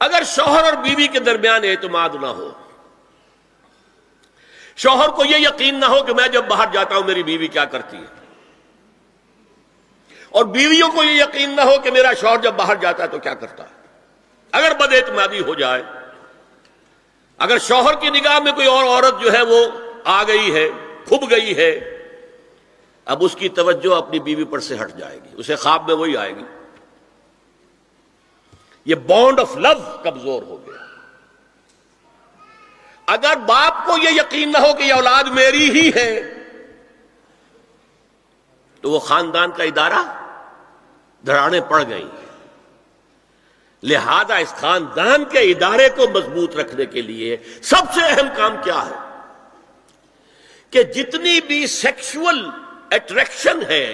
اگر شوہر اور بیوی کے درمیان اعتماد نہ ہو، شوہر کو یہ یقین نہ ہو کہ میں جب باہر جاتا ہوں، میری بیوی کیا کرتی ہے؟ اور بیویوں کو یہ یقین نہ ہو کہ میرا شوہر جب باہر جاتا ہے تو کیا کرتا ہے؟ اگر بد اعتمادی ہو جائے، اگر شوہر کی نگاہ میں کوئی اور عورت جو ہے وہ آ گئی ہے، کھب گئی ہے، اب اس کی توجہ اپنی بیوی پر سے ہٹ جائے گی، اسے خواب میں وہی آئے گی۔ یہ بانڈ آف لو کمزور ہو گیا۔ اگر باپ کو یہ یقین نہ ہو کہ یہ اولاد میری ہی ہے، تو وہ خاندان کا ادارہ دھڑانے پڑ گئی لہذا اس خاندان کے ادارے کو مضبوط رکھنے کے لیے سب سے اہم کام کیا ہے؟ کہ جتنی بھی سیکشل اٹریکشن ہے،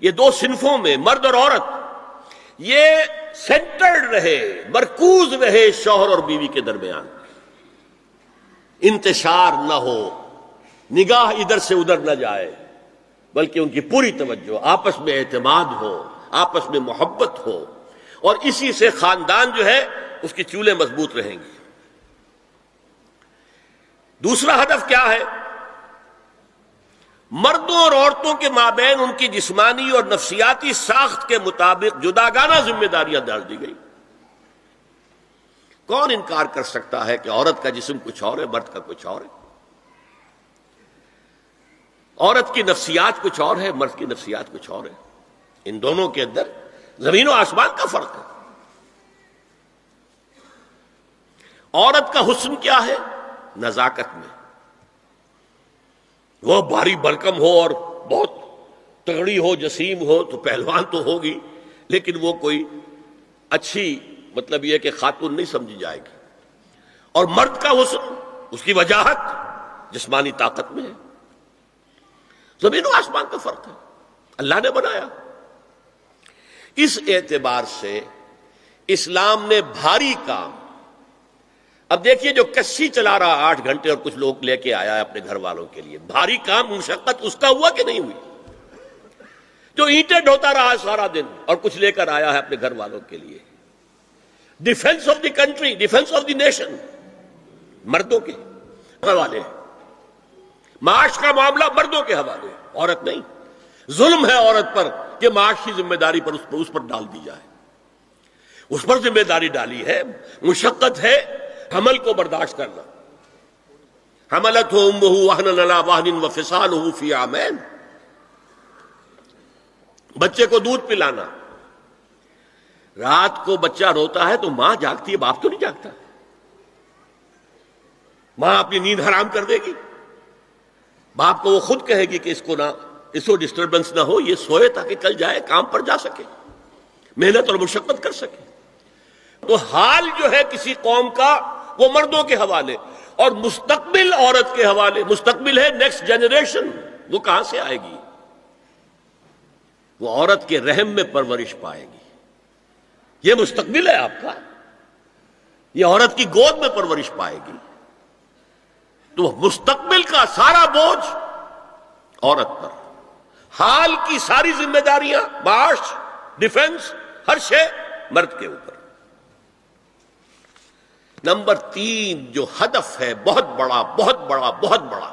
یہ دو صنفوں میں، مرد اور عورت یہ سینٹرڈ رہے، مرکوز رہے شوہر اور بیوی کے درمیان۔ انتشار نہ ہو، نگاہ ادھر سے ادھر نہ جائے، بلکہ ان کی پوری توجہ آپس میں اعتماد ہو، آپس میں محبت ہو۔ اور اسی سے خاندان جو ہے، اس کی چولہے مضبوط رہیں گی دوسرا ہدف کیا ہے؟ مردوں اور عورتوں کے مابین ان کی جسمانی اور نفسیاتی ساخت کے مطابق جداگانہ ذمہ داریاں ڈال دی گئی۔ کون انکار کر سکتا ہے کہ عورت کا جسم کچھ اور ہے، مرد کا کچھ اور ہے؟ عورت کی نفسیات کچھ اور ہے، مرد کی نفسیات کچھ اور ہے۔ ان دونوں کے اندر زمین و آسمان کا فرق ہے۔ عورت کا حسن کیا ہے؟ نزاکت میں۔ وہ بھاری برکم ہو اور بہت تگڑی ہو، جسیم ہو، تو پہلوان تو ہوگی، لیکن وہ کوئی اچھی مطلب یہ کہ خاتون نہیں سمجھی جائے گی۔ اور مرد کا حسن اس کی وجاہت جسمانی طاقت میں ہے۔ زمین و آسمان کا فرق ہے۔ اللہ نے بنایا۔ اس اعتبار سے اسلام نے بھاری کام اب دیکھیے جو کسی چلا رہا آٹھ گھنٹے اور کچھ لوگ لے کے آیا ہے اپنے گھر والوں کے لیے۔ بھاری کام، مشقت، اس کا ہوا کہ نہیں ہوئی؟ جو اینٹیں ڈھوتا رہا سارا دن اور کچھ لے کر آیا ہے اپنے گھر والوں کے لیے۔ Defence of the country defence of the nation مردوں کے حوالے۔ معاش کا معاملہ مردوں کے حوالے۔ عورت نہیں۔ ظلم ہے عورت پر کہ معاش کی ذمہ داری پر اس پر اس پر ڈال دی جائے۔ اس پر ذمہ داری ڈالی ہے۔ مشقت ہے۔ حمل کو برداشت کرنا۔ حملت ہو واہن و فسال ہو فی آمین بچے کو دودھ پلانا۔ رات کو بچہ روتا ہے تو ماں جاگتی ہے، باپ تو نہیں جاگتا۔ ماں اپنی نیند حرام کر دے گی۔ باپ کو وہ خود کہے گی کہ اس کو نہ، اس کو ڈسٹربنس نہ ہو، یہ سوئے تاکہ کل جائے، کام پر جا سکے۔ محنت اور مشقت کر سکے۔ تو حال جو ہے کسی قوم کا وہ مردوں کے حوالے اور مستقبل عورت کے حوالے۔ مستقبل ہے نیکسٹ جنریشن وہ کہاں سے آئے گی؟ وہ عورت کے رحم میں پرورش پائے گی۔ یہ مستقبل ہے آپ کا۔ یہ عورت کی گود میں پرورش پائے گی۔ تو مستقبل کا سارا بوجھ عورت پر۔ حال کی ساری ذمہ داریاں، معاش ڈیفنس ہر شے مرد کے اوپر۔ نمبر تین جو ہدف ہے، بہت بڑا بہت بڑا بہت بڑا۔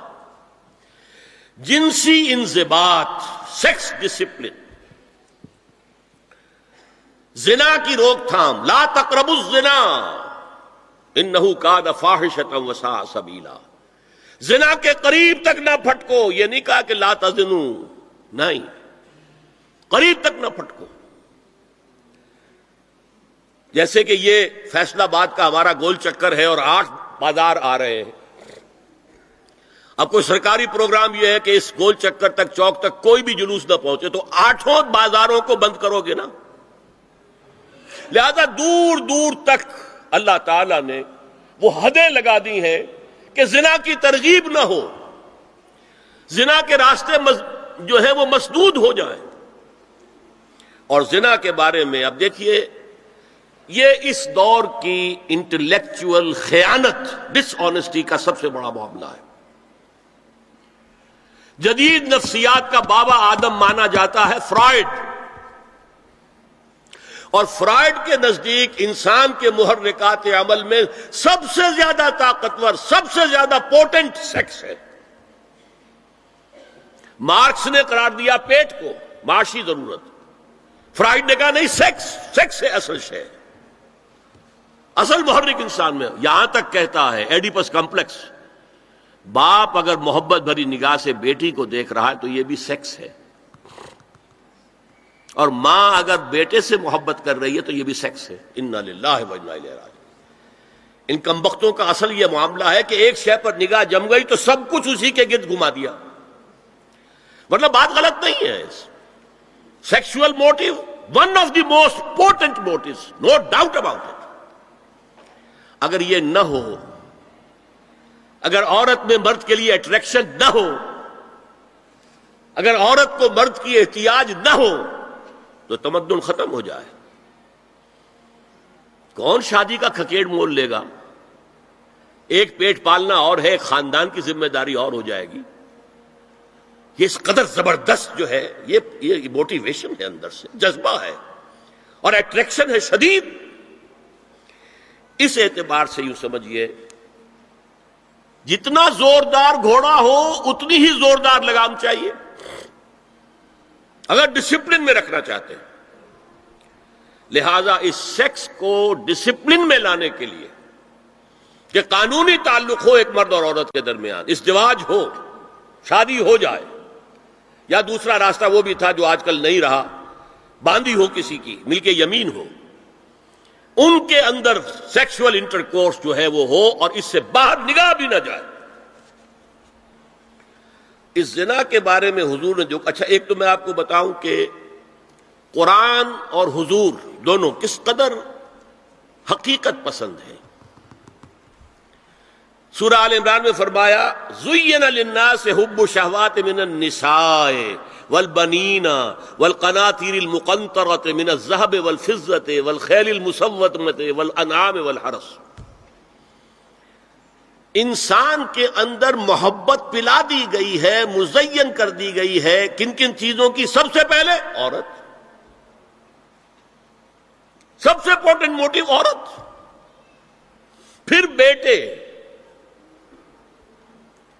جنسی انضباط، سیکس ڈسپلن۔ زنا کی روک تھام، لا تقرب الزنا۔ انہو کا دفاحشتا وسا سبیلا۔ زنا کے قریب تک نہ پھٹکو، یہ نہیں کہا کہ لا تزنو۔ نہیں۔ قریب تک نہ پھٹکو۔ جیسے کہ یہ فیصلہ باد کا ہمارا گول چکر ہے اور آٹھ بازار آ رہے ہیں۔ اب کوئی سرکاری پروگرام یہ ہے کہ اس گول چکر تک، چوک تک کوئی بھی جلوس نہ پہنچے تو آٹھوں بازاروں کو بند کرو گے نا۔ لہذا دور دور تک اللہ تعالی نے وہ حدیں لگا دی ہیں کہ زنا کی ترغیب نہ ہو، زنا کے راستے جو ہے وہ مسدود ہو جائیں۔ اور زنا کے بارے میں اب دیکھیے یہ اس دور کی انٹلیکچل خیانت ڈس آنےسٹی کا سب سے بڑا معاملہ ہے۔ جدید نفسیات کا بابا آدم مانا جاتا ہے فرائڈ اور فرائڈ کے نزدیک انسان کے محرکات عمل میں سب سے زیادہ طاقتور، سب سے زیادہ پوٹنٹ سیکس ہے۔ مارکس نے قرار دیا پیٹ کو، معاشی ضرورت۔ فرائڈ نے کہا نہیں سیکس سیکس ہے اصل شے۔ اصل محرک انسان میں، یہاں تک کہتا ہے، ایڈیپس کمپلیکس۔ باپ اگر محبت بھری نگاہ سے بیٹی کو دیکھ رہا ہے تو یہ بھی سیکس ہے۔ اور ماں اگر بیٹے سے محبت کر رہی ہے تو یہ بھی سیکس ہے۔ ان ان کمبختوں کا اصل یہ معاملہ ہے کہ ایک شے پر نگاہ جم گئی تو سب کچھ اسی کے گرد گھما دیا۔ مطلب بات غلط نہیں ہے sexual motto one of the most important motto no doubt about it اگر یہ نہ ہو، اگر عورت میں مرد کے لیے اٹریکشن نہ ہو، اگر عورت کو مرد کی احتیاج نہ ہو، تو تمدن ختم ہو جائے۔ کون شادی کا کھکیڑ مول لے گا؟ ایک پیٹ پالنا اور ہے، خاندان کی ذمہ داری اور ہو جائے گی۔ یہ اس قدر زبردست جو ہے، یہ موٹیویشن ہے اندر سے، جذبہ ہے۔ اور اٹریکشن ہے شدید۔ اس اعتبار سے یوں سمجھیے، جتنا زوردار گھوڑا ہو، اتنی ہی زوردار لگام چاہیے۔ اگر ڈسپلن میں رکھنا چاہتے ہیں، لہذا اس سیکس کو ڈسپلن میں لانے کے لیے، کہ قانونی تعلق ہو ایک مرد اور عورت کے درمیان ازدواج ہو، شادی ہو جائے، یا دوسرا راستہ وہ بھی تھا جو آج کل نہیں رہا، باندھی ہو کسی کی، مل کے یمین ہو۔ ان کے اندر سیکشل انٹر کورس جو ہے وہ ہو اور اس سے باہر نگاہ بھی نہ جائے۔ اس زنا کے بارے میں حضور نے جو اچھا ایک تو میں آپ کو بتاؤں کہ قرآن اور حضور دونوں کس قدر حقیقت پسند ہے سورہ آل عمران میں فرمایا، زین للناس حب شہوات من النساء۔ والبنین والقناطیر المقنطرت من الذهب والفضة والخیل المسومة والانعام والحرس انسان کے اندر محبت پلا دی گئی ہے، مزین کر دی گئی ہے، کن کن چیزوں کی سب سے پہلے عورت۔ سب سے امپورٹنٹ موٹو عورت۔ پھر بیٹے۔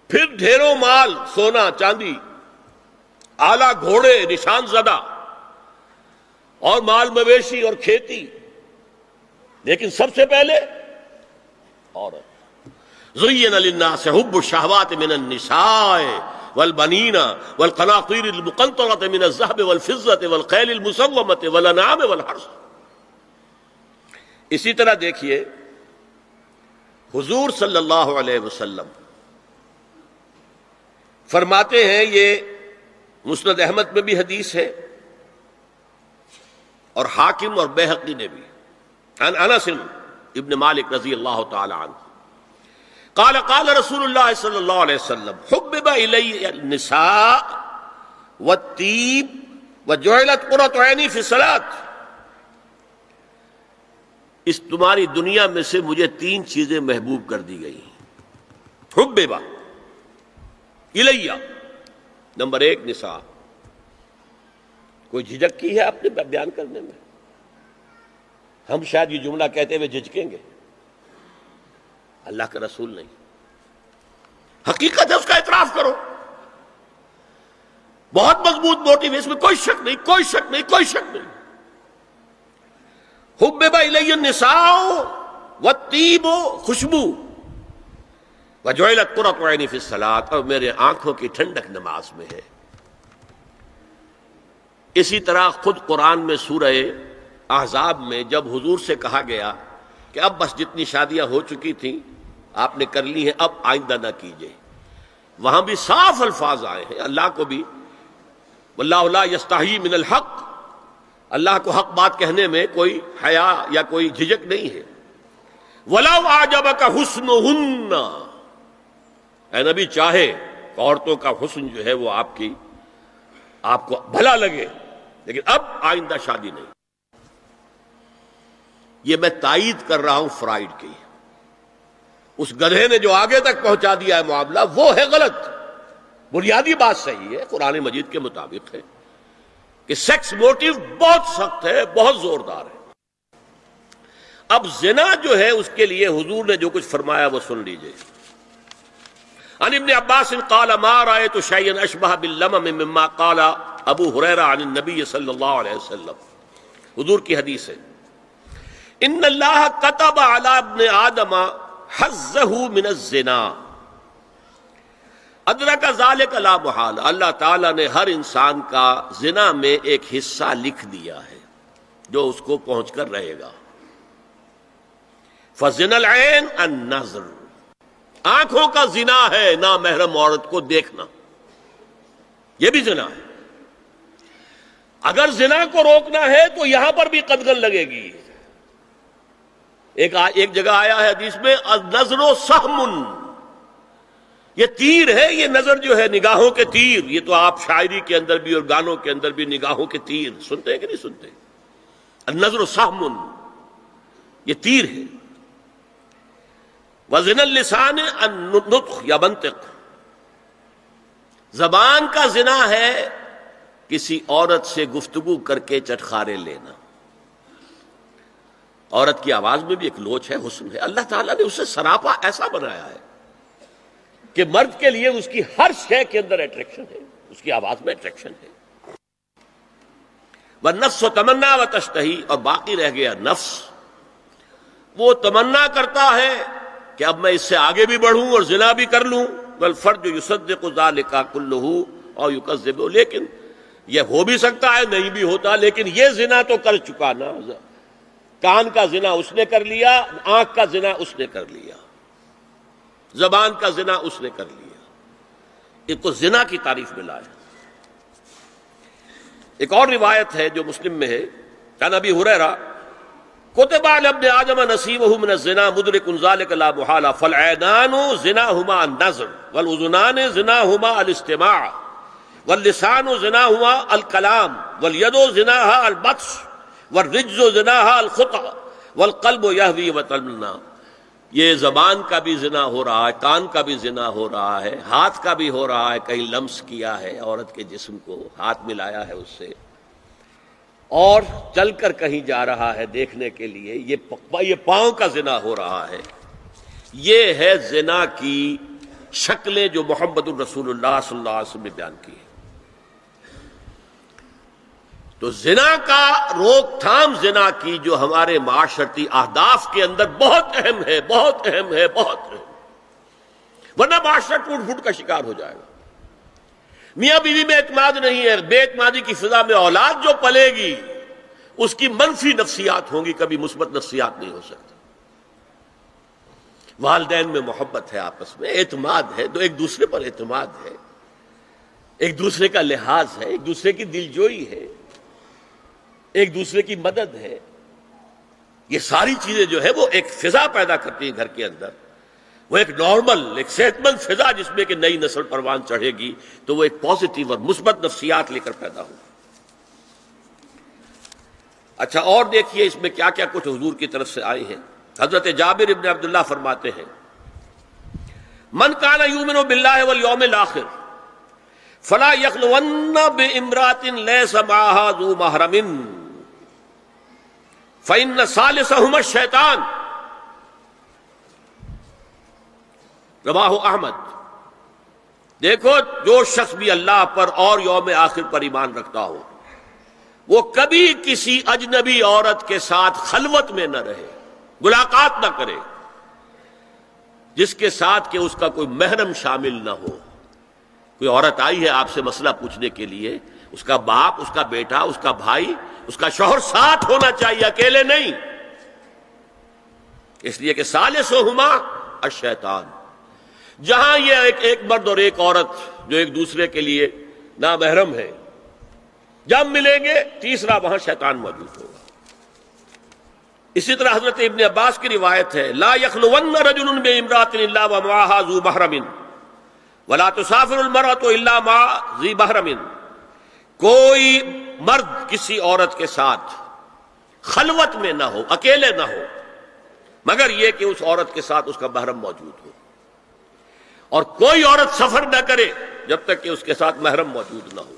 پھر ڈھیروں مال، سونا، چاندی۔ آلہ گھوڑے، نشان زدہ اور مال مویشی اور کھیتی۔ لیکن سب سے پہلے عورت زین للناس حب الشهوات من النساء والبنين والقناطير المقنطرة من الذهب والفضة والخيل المسومة والانعام والحرث۔ اسی طرح دیکھیے، حضور صلی اللہ علیہ وسلم فرماتے ہیں، یہ مسند احمد میں بھی حدیث ہے اور حاکم اور بحقی نے بھی۔ انس ابن مالک رضی اللہ تعالی عنہ۔ قال قال رسول اللہ صلی اللہ علیہ وسلم، حبب الی النساء والتیب وجعلت قرۃ عینی فی الصلاۃ۔ اس تمہاری دنیا میں سے مجھے تین چیزیں محبوب کر دی گئی حببا الیہ۔ نمبر ایک نساء۔ کوئی جھجک کی ہے اپنے بیان کرنے میں؟ ہم شاید یہ جملہ کہتے ہوئے جھجکیں گے۔ اللہ کا رسول نہیں۔ حقیقت ہے، اس کا اعتراف کرو۔ بہت مضبوط موٹو اس میں کوئی شک نہیں، کوئی شک نہیں، کوئی شک نہیں۔ حب بھائی نساؤ و تیب خوشبو۔ و جو فصلات اور میرے آنکھوں کی ٹھنڈک نماز میں ہے۔ اسی طرح خود قرآن میں سورہ احزاب میں جب حضور سے کہا گیا کہ اب بس جتنی شادیاں ہو چکی تھیں، آپ نے کر لی ہیں، اب آئندہ نہ کیجیے وہاں بھی صاف الفاظ آئے ہیں، اللہ کو بھی۔ اللہ اللہ یستاحی من الحق۔ اللہ کو حق بات کہنے میں کوئی حیا یا کوئی جھجک نہیں ہے۔ ولا جب کا حسن ہن اے نبی، چاہے عورتوں کا حسن جو ہے وہ آپ کی، آپ کو بھلا لگے، لیکن اب آئندہ شادی نہیں۔ یہ میں تائید کر رہا ہوں فرائڈ کی۔ اس گدھے نے جو آگے تک پہنچا دیا ہے معاملہ، وہ ہے غلط۔ بنیادی بات صحیح ہے، قرآن مجید کے مطابق ہے کہ سیکس موٹو بہت سخت ہے، بہت زوردار ہے۔ اب زنا جو ہے، اس کے لیے حضور نے جو کچھ فرمایا وہ سن لیجیے۔ ان ابن عباس قال ما رأيت شيئا اشبه باللمم مما قال ابو هريره عن النبي صلی اللہ علیہ وسلم. حضور کی حدیث ہے. ان اللہ كتب على ابن آدم حظه من الزنا. ادرک ذالک لا محال. اللہ تعالی نے ہر انسان کا زنا میں ایک حصہ لکھ دیا ہے جو اس کو پہنچ کر رہے گا. فضن العین النظر. آنکھوں کا زنا ہے نا محرم عورت کو دیکھنا۔ یہ بھی زنا ہے۔ اگر زنا کو روکنا ہے تو یہاں پر بھی قدگن لگے گی۔ ایک ایک جگہ آیا ہے حدیث میں نظر و سہمن یہ تیر ہے، یہ نظر جو ہے، نگاہوں کے تیر۔ یہ تو آپ شاعری کے اندر بھی اور گانوں کے اندر بھی نگاہوں کے تیر۔ سنتے ہیں کہ نہیں سنتے؟ نظر و سہمن یہ تیر ہے۔ وزن السان نطخ یا منطق۔ زبان کا زنا ہے کسی عورت سے گفتگو کر کے چٹخارے لینا۔ عورت کی آواز میں بھی ایک لوچ ہے، حسن ہے۔ اللہ تعالیٰ نے اسے سراپا ایسا بنایا ہے کہ مرد کے لیے اس کی ہر شے کے اندر اٹریکشن ہے، اس کی آواز میں اٹریکشن ہے۔ وہ نفس و تمنا و تشتہی اور باقی رہ گیا نفس۔ وہ تمنا کرتا ہے کہ اب میں اس سے آگے بھی بڑھوں اور زنا بھی کر لوں۔ بل فرد یوسد کا اور یو لیکن یہ ہو بھی سکتا ہے، نہیں بھی ہوتا، لیکن یہ زنا تو کر چکا نا۔ کان کا زنا اس نے کر لیا، آنکھ کا زنا اس نے کر لیا۔ زبان کا زنا اس نے کر لیا۔ ایک تو زنا کی تعریف میں لایا۔ ایک اور روایت ہے جو مسلم میں ہے۔ کیا نبی ہریرا کوتبا ابن آدم نصیب من الزنا مدرک ذلك لا محالہ فالعینان زناهما النظر والعذنان زناهما الاستماع واللسان زناهما الكلام واليد زناها البطش والرجز زناها الخطا والقلب يهوي وتمنى یہ زبان کا بھی زنا ہو رہا ہے، کان کا بھی زنا ہو رہا ہے، ہاتھ کا بھی ہو رہا ہے، کہیں لمس کیا ہے، عورت کے جسم کو ہاتھ ملایا ہے اس سے۔ اور چل کر کہیں جا رہا ہے دیکھنے کے لیے، یہ پاؤں کا زنا ہو رہا ہے۔ یہ ہے زنا کی شکلیں جو محمد الرسول اللہ صلی اللہ علیہ وسلم نے بیان کی ہے تو زنا کا روک تھام زنا کی جو ہمارے معاشرتی اہداف کے اندر بہت اہم ہے، بہت اہم ہے، بہت اہم۔ ورنہ معاشرہ ٹوٹ پھوٹ کا شکار ہو جائے گا۔ میاں بیوی میں اعتماد نہیں ہے، بے اعتمادی کی فضا میں اولاد جو پلے گی، اس کی منفی نفسیات ہوں گی، کبھی مثبت نفسیات نہیں ہو سکتی۔ والدین میں محبت ہے آپس میں، اعتماد ہے تو ایک دوسرے پر اعتماد ہے۔ ایک دوسرے کا لحاظ ہے، ایک دوسرے کی دلجوئی ہے۔ ایک دوسرے کی مدد ہے۔ یہ ساری چیزیں جو ہے، وہ ایک فضا پیدا کرتی ہیں گھر کے اندر۔ وہ ایک نارمل، ایک صحت مند فضا جس میں کہ نئی نسل پروان چڑھے گی، تو وہ ایک پازیٹیو اور مثبت نفسیات لے کر پیدا ہو۔ اچھا اور دیکھیے اس میں کیا کیا کچھ حضور کی طرف سے آئے ہیں۔ حضرت جابر ابن عبداللہ فرماتے ہیں، من کانا یومن و بلّہ والیوم الاخر، فلا یخلون بے امرات لیس معها ذو محرم، فإن ثالثهما الشیطان رواہ احمد۔ دیکھو، جو شخص بھی اللہ پر اور یوم آخر پر ایمان رکھتا ہو، وہ کبھی کسی اجنبی عورت کے ساتھ خلوت میں نہ رہے، ملاقات نہ کرے، جس کے ساتھ کہ اس کا کوئی محرم شامل نہ ہو۔ کوئی عورت آئی ہے آپ سے مسئلہ پوچھنے کے لیے، اس کا باپ، اس کا بیٹا، اس کا بھائی، اس کا شوہر ساتھ ہونا چاہیے، اکیلے نہیں۔ اس لیے کہ سال سو ہما اشیتان جہاں یہ ایک ایک مرد اور ایک عورت جو ایک دوسرے کے لیے نامحرم ہے، جب ملیں گے، تیسرا وہاں شیطان موجود ہوگا۔ اسی طرح حضرت ابن عباس کی روایت ہے، لا یخلون رجل بے امرات اللہ ومعها ذو محرم ولا تسافر المرأة الا مع ذی محرم کوئی مرد کسی عورت کے ساتھ خلوت میں نہ ہو، اکیلے نہ ہو، مگر یہ کہ اس عورت کے ساتھ اس کا محرم موجود ہو۔ اور کوئی عورت سفر نہ کرے جب تک کہ اس کے ساتھ محرم موجود نہ ہو۔